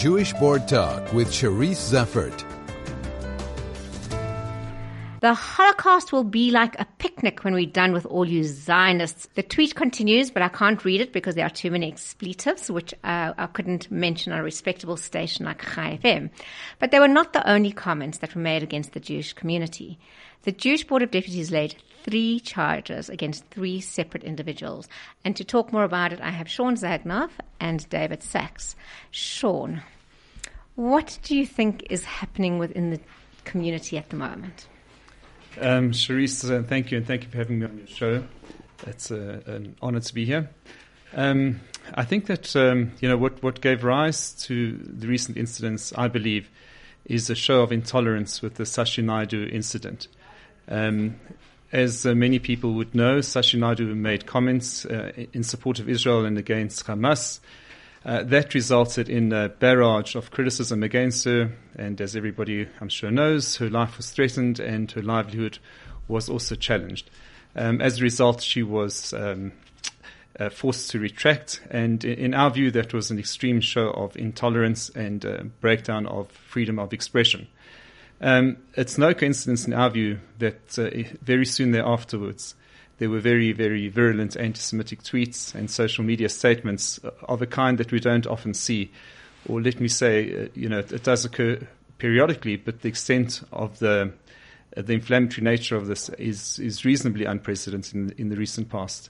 Jewish Board Talk with Charisse Zeffertt. The Holocaust will be like a picnic when we're done with all you Zionists. The tweet continues, but I can't read it because there are too many expletives, which uh, I couldn't mention on a respectable station like Chai FM. But they were not the only comments that were made against the Jewish community. The Jewish Board of Deputies laid three charges against three separate individuals. And to talk more about it, I have Shaun Zagnoev and David Saks. Shaun, what do you think is happening within the community at the moment? Um, Charisse, uh, thank you, and thank you for having me on your show. It's uh, an honor to be here. Um, I think that um, you know what what gave rise to the recent incidents, I believe, is a show of intolerance with the Shashi Naidoo incident. Um, as uh, many people would know, Shashi Naidoo made comments uh, in support of Israel and against Hamas. Uh, that resulted in a barrage of criticism against her, and as everybody I'm sure knows, her life was threatened and her livelihood was also challenged. Um, as a result, she was um, uh, forced to retract, and in, in, our view, that was an extreme show of intolerance and uh, breakdown of freedom of expression. Um, it's no coincidence, in our view, that uh, very soon thereafterwards, there were very, very virulent anti Semitic tweets and social media statements of a kind that we don't often see. Or let me say, uh, you know, it, it, does occur periodically, but the extent of the uh, the inflammatory nature of this is is reasonably unprecedented in, in the recent past.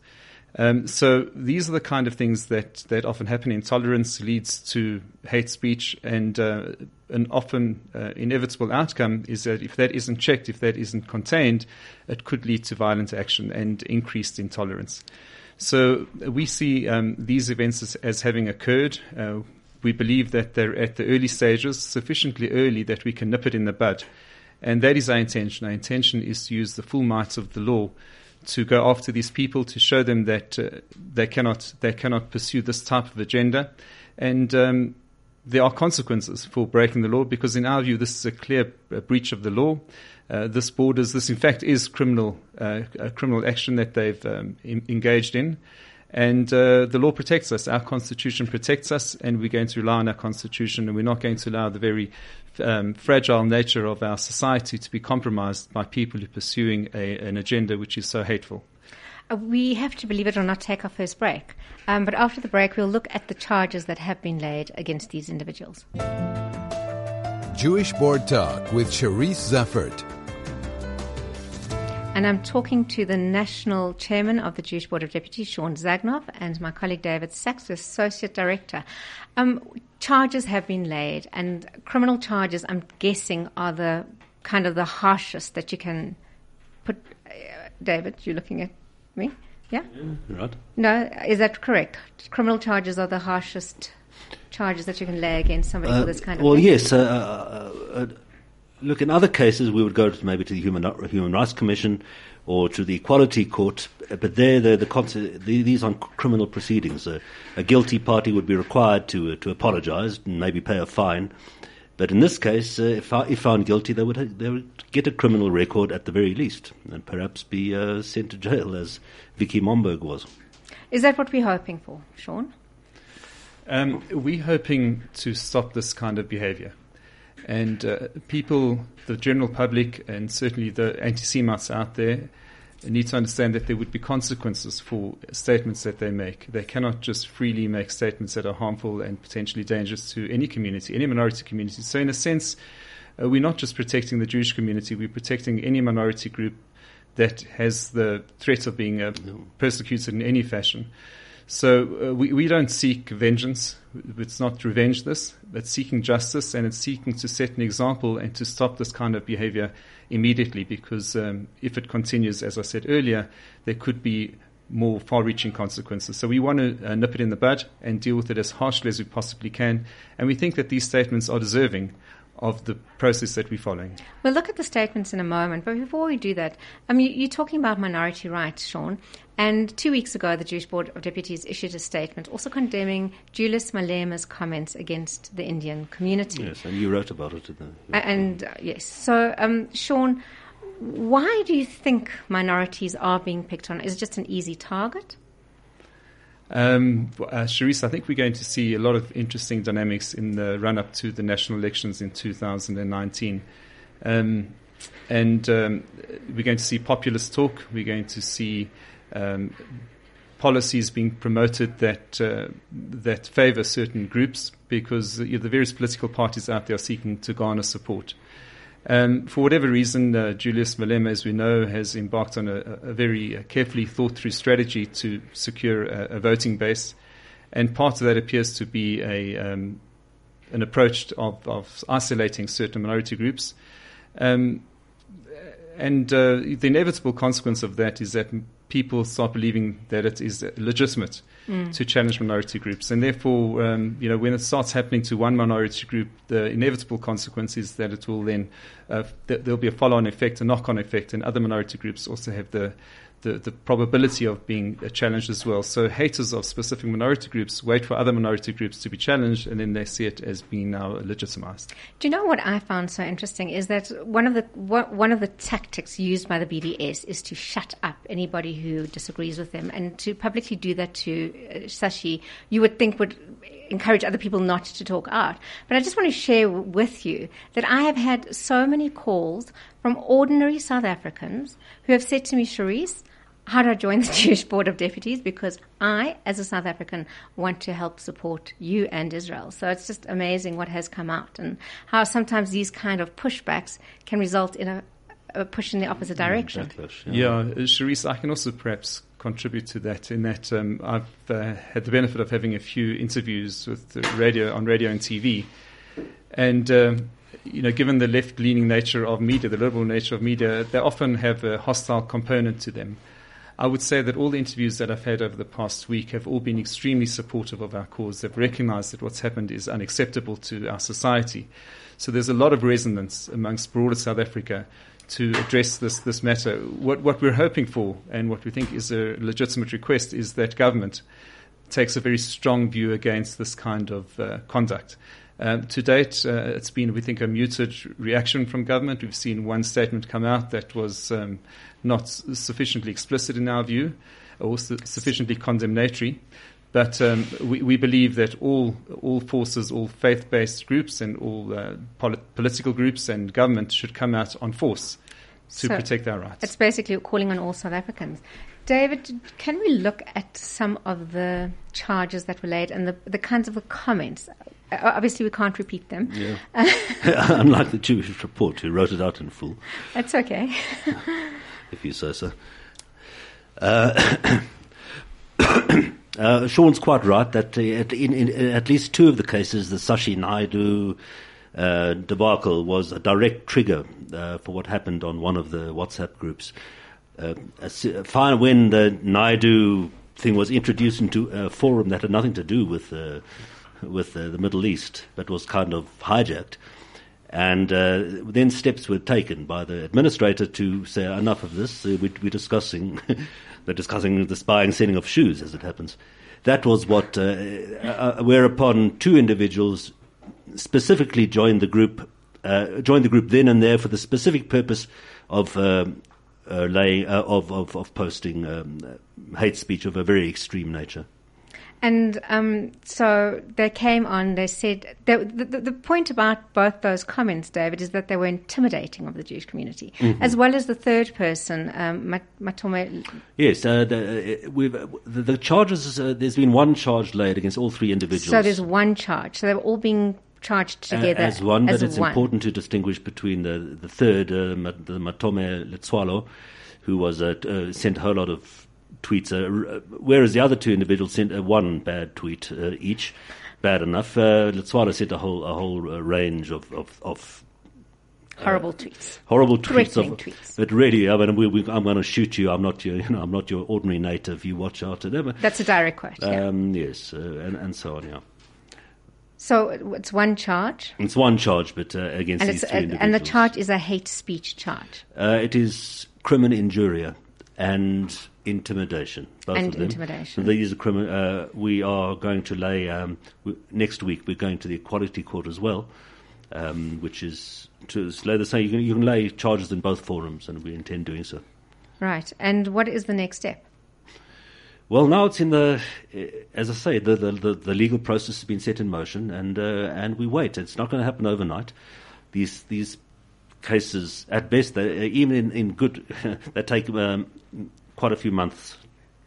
Um, so these are the kind of things that, that often happen. Intolerance leads to hate speech, and uh, an often uh, inevitable outcome is that if that isn't checked, if that isn't contained, it could lead to violent action and increased intolerance. So we see um, these events as, as having occurred. Uh, we believe that they're at the early stages, sufficiently early that we can nip it in the bud. And that is our intention. Our intention is to use the full might of the law to go after these people to show them that uh, they cannot they cannot pursue this type of agenda, and um, there are consequences for breaking the law because, in our view, this is a clear uh, breach of the law. Uh, this borders this, in fact, is criminal uh, criminal action that they've um, in, engaged in. And uh, the law protects us. Our constitution protects us, and we're going to rely on our constitution, and we're not going to allow the very um, fragile nature of our society to be compromised by people who are pursuing a, an agenda which is so hateful. Uh, we have to, believe it or not, take our first break. Um, but after the break, we'll look at the charges that have been laid against these individuals. Jewish Board Talk with Charisse Zeffertt. And I'm talking to the national chairman of the Jewish Board of Deputies, Shaun Zagnoev, and my colleague David Saks, associate director. Um, charges have been laid, and criminal charges, I'm guessing, are the kind of the harshest that you can put. Uh, David, you're looking at me? Yeah? yeah? Right. No, is that correct? Criminal charges are the harshest charges that you can lay against somebody uh, for this kind of well, thing? yes. Uh, uh, uh Look, in other cases, we would go to maybe to the Human, Human Rights Commission or to the Equality Court, but there, the, the, these are criminal proceedings. a guilty party would be required to, uh, to apologize and maybe pay a fine. But in this case, uh, if, if, found guilty, they would, they would get a criminal record at the very least and perhaps be uh, sent to jail, as Vicki Momberg was. Is that what we're hoping for, Shaun? Um, we're hoping to stop this kind of behavior. And uh, people, the general public, and certainly the anti Semites out there, need to understand that there would be consequences for statements that they make. They cannot just freely make statements that are harmful and potentially dangerous to any community, any minority community. So, in a sense, uh, we're not just protecting the Jewish community, we're protecting any minority group that has the threat of being uh, persecuted in any fashion. So uh, we, we don't seek vengeance. It's not revenge this, but seeking justice and it's seeking to set an example and to stop this kind of behavior immediately because um, if it continues, as I said earlier, there could be more far reaching consequences. So we want to uh, nip it in the bud and deal with it as harshly as we possibly can. And we think that these statements are deserving of the process that we're following. We'll look at the statements in a moment, but before we do that, um, you, are talking about minority rights, Shaun. And two weeks ago, the Jewish Board of Deputies issued a statement also condemning Julius Malema's comments against the Indian community. Yes, and you wrote about it. The, and uh, yes, so um, Shaun, why do you think minorities are being picked on? Is it just an easy target? Um, uh, Charisse, I think we're going to see a lot of interesting dynamics in the run up to the national elections in 2019. Um, and um, we're going to see populist talk. We're going to see um, policies being promoted that uh, that favour certain groups because the various political parties out there are seeking to garner support. Um, for whatever reason, uh, Julius Malema, as we know, has embarked on a, a very uh, carefully thought through strategy to secure a, a, voting base. And part of that appears to be a, um, an approach of, of, isolating certain minority groups. Um, and uh, the inevitable consequence of that is that people start believing that it is legitimate mm. to challenge minority groups. And therefore, um, you know, when it starts happening to one minority group, the inevitable consequence is that it will then, uh, th- there'll be a follow on effect, a knock on effect, and other minority groups also have the, the, the, probability of being challenged as well. So haters of specific minority groups wait for other minority groups to be challenged, and then they see it as being now legitimized. Do you know what I found so interesting is that one of the one of the tactics used by the BDS is to shut up anybody who disagrees with them, and to publicly do that to uh, Shashi, you would think would encourage other people not to talk out. But I just want to share with you that I have had so many calls from ordinary South Africans who have said to me, Charisse, how do I join the Jewish Board of Deputies? Because I, as a South African, want to help support you and Israel. So it's just amazing what has come out and how sometimes these kind of pushbacks can result in a, a push in the opposite mm, direction. Backlash, yeah, yeah Charisse, I can also perhaps contribute to that in that um, I've uh, had the benefit of having a few interviews with radio on radio and TV, and. Um, you know, given the left-leaning nature of media, the liberal nature of media, they often have a hostile component to them. I would say that all the interviews that I've had over the past week have all been extremely supportive of our cause. They've recognized that what's happened is unacceptable to our society. So there's a lot of resonance amongst broader South Africa to address this, this matter. What, what we're hoping for and what we think is a legitimate request is that government takes a very strong view against this kind of uh, conduct. Um, to date, uh, it's been, we think, a muted reaction from government. We've seen one statement come out that was um, not sufficiently explicit in our view, or su- sufficiently condemnatory. But um, we, we, believe that all all forces, all faith-based groups, and all uh, polit- political groups and government should come out on force to so protect our rights. It's basically calling on all South Africans. David, can we look at some of the charges that were laid and the, the kinds of the comments? Uh, obviously, we can't repeat them. Yeah. Unlike the Jewish report, who wrote it out in full. That's okay. if you say so. Uh, uh, Shaun's quite right that uh, at, in, in, at least two of the cases, the Shashi Naidoo uh, debacle was a direct trigger uh, for what happened on one of the WhatsApp groups. Uh, when the Naidoo thing was introduced into a forum that had nothing to do with uh, with the Middle East, but was kind of hijacked. And uh, then steps were taken by the administrator to say, enough of this, uh, we, are discussing, they're discussing the spying sending of shoes, as it happens. That was what, uh, uh, whereupon two individuals specifically joined the group, uh, joined the group then and there for the specific purpose of uh, laying, of, of, of, posting um, hate speech of a very extreme nature. And um, so they came on, they said, they, the, the, point about both those comments, David, is that they were intimidating of the Jewish community, mm-hmm. as well as the third person, um, Matome. Yes, uh, the, uh, we've, the, the, charges, uh, there's been one charge laid against all three individuals. So there's one charge. So they're all being charged together uh, as one, as but it's one. important to distinguish between the, the third, uh, the Matome Letswalo, who was uh, sent a whole lot of tweets, uh, whereas the other two individuals sent uh, one bad tweet uh, each. Bad enough. Uh, Letswalo sent a whole a whole uh, range of of, of horrible tweets, horrible tweets, of, tweets. But really, I mean, we, we, I'm going to shoot you. I'm not your, you know, I'm not your ordinary native. You watch out. That's a direct quote. Um, yeah. Yes, and and so on. Yeah. So it's one charge. It's one charge, but uh, against and these three individuals. And the charge is a hate speech charge. Uh, it is crimen injuria and intimidation. Both and of them. intimidation. These are criminal. Uh, we are going to lay um, next week. We're going to the Equality Court as well, um, which is to lay the same. You can, you can lay charges in both forums, and we intend doing so. Right. And what is the next step? Well, now it's in the, eh, as I say, the, the, the, the legal process has been set in motion, and uh, and we wait. It's not going to happen overnight. These these cases, at best, they, even in, in good, they take um, quite a few months.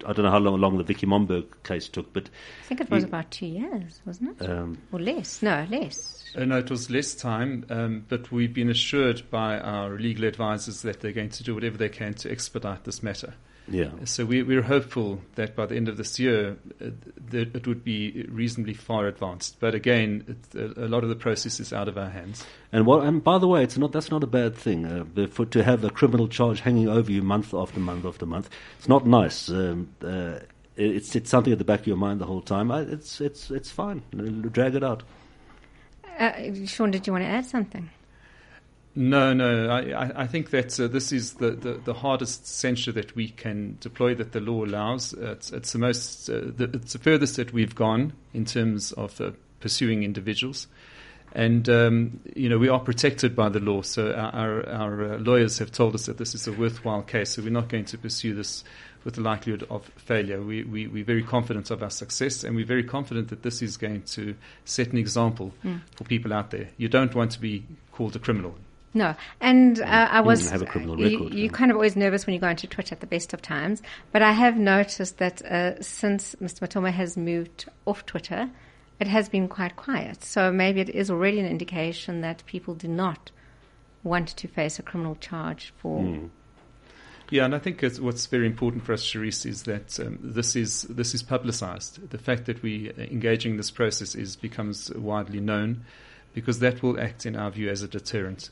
I don't know how long, long the Vicki Momberg case took, but I think it was You- about two years, wasn't it? um, or less? No, less. Uh, no, it was less time, um, but we've been assured by our legal advisors that they're going to do whatever they can to expedite this matter. Yeah. So we, we're hopeful that by the end of this year, uh, that it would be reasonably far advanced. But again, it, a, a lot of the process is out of our hands. And what, and by the way, it's not that's not a bad thing. Uh, for to have a criminal charge hanging over you month after month after month, it's not nice. Um, uh, it's it's something at the back of your mind the whole time. I, it's it's it's fine. Drag it out. Uh, Sean, did you want to add something? No, no. I, I, think that uh, this is the, the, the hardest censure that we can deploy that the law allows. Uh, it's, it's the most, uh, the, it's the furthest that we've gone in terms of uh, pursuing individuals. And, um, you know, we are protected by the law. So our, our, our uh, lawyers have told us that this is a worthwhile case. So we're not going to pursue this with the likelihood of failure. We, we, we're very confident of our success and we're very confident that this is going to set an example for people out there. You don't want to be called a criminal. No, and uh, I was. criminal you, record, You're kind of always nervous when you go into Twitter at the best of times, but I have noticed that uh, since Mr. Matoma has moved off Twitter, it has been quite quiet. So maybe it is already an indication that people do not want to face a criminal charge for. Hmm. Yeah, and I think it's, what's very important for us, Charisse, is that um, this is this is publicised. The fact that we are engaging in this process is becomes widely known, because that will act, in our view, as a deterrent.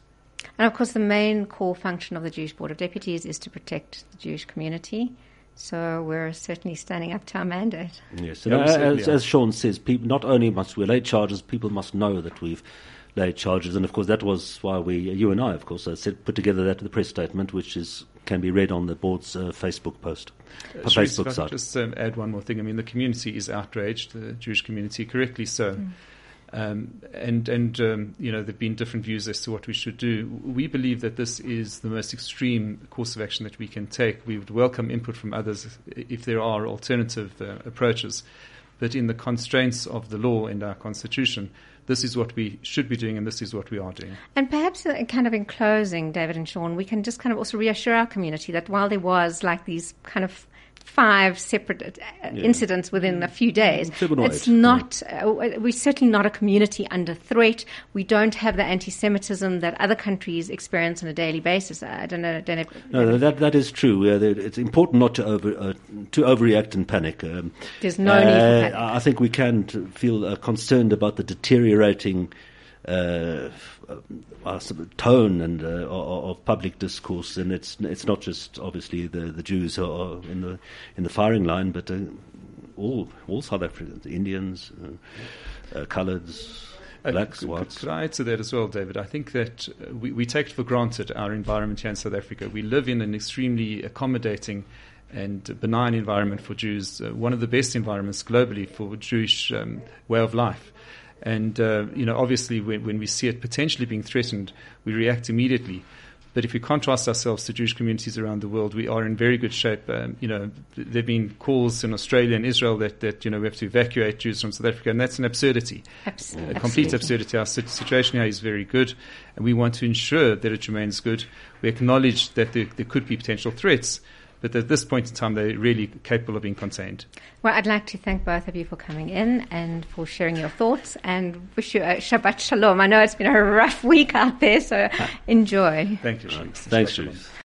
And of course, the main core function of the Jewish Board of Deputies is to protect the Jewish community. So we're certainly standing up to our mandate. Yes, Yeah, and we certainly as, as Shaun says, people not only must we lay charges, people must know that we've laid charges, and of course that was why we, you and I, of course, uh, said, put together that the press statement, which is can be read on the board's uh, Facebook post, Uh, Charisse, if I Facebook could site. just um, add one more thing. I mean, the community is outraged, the Jewish community, correctly so. Um, and and um, you know there've been different views as to what we should do. We believe that this is the most extreme course of action that we can take. We would welcome input from others if there are alternative uh, approaches, but in the constraints of the law and our constitution, this is what we should be doing, and this is what we are doing. And perhaps, uh, kind of in closing, David and Shaun, we can just kind of also reassure our community that while there was like these kind of five separate uh, incidents within a few days, Seven it's not. Uh, we're certainly not a community under threat. We don't have the anti-Semitism that other countries experience on a daily basis. I don't know. Don't have, No, that that is true. Uh, it's important not to over uh, to overreact and panic. Um, There's no need for uh, panic. I think we can feel uh, concerned about the deteriorating uh, f- uh, tone and uh, of, public discourse, and it's it's not just obviously the, the Jews who are in the in the firing line, but uh, all all South Africans, Indians, uh, uh, coloureds, Uh, blacks, could, whites. Could I add to that as well, David? I think that uh, we, we take for granted our environment here in South Africa. We live in an extremely accommodating and benign environment for Jews, uh, one of the best environments globally for Jewish um, way of life. And, uh, you know, obviously when, when we see it potentially being threatened, we react immediately. But if we contrast ourselves to Jewish communities around the world, we are in very good shape. Um, you know, there have been calls in Australia and Israel that, that, you know, we have to evacuate Jews from South Africa, and that's an absurdity Abs- a complete absurdity. Our situation here is very good, and we want to ensure that it remains good. We acknowledge that there, there could be potential threats, but at this point in time, they're really capable of being contained. Well, I'd like to thank both of you for coming in and for sharing your thoughts and wish you a Shabbat Shalom. I know it's been a rough week out there, so enjoy. Thank you, Charisse. Thanks, Ruth.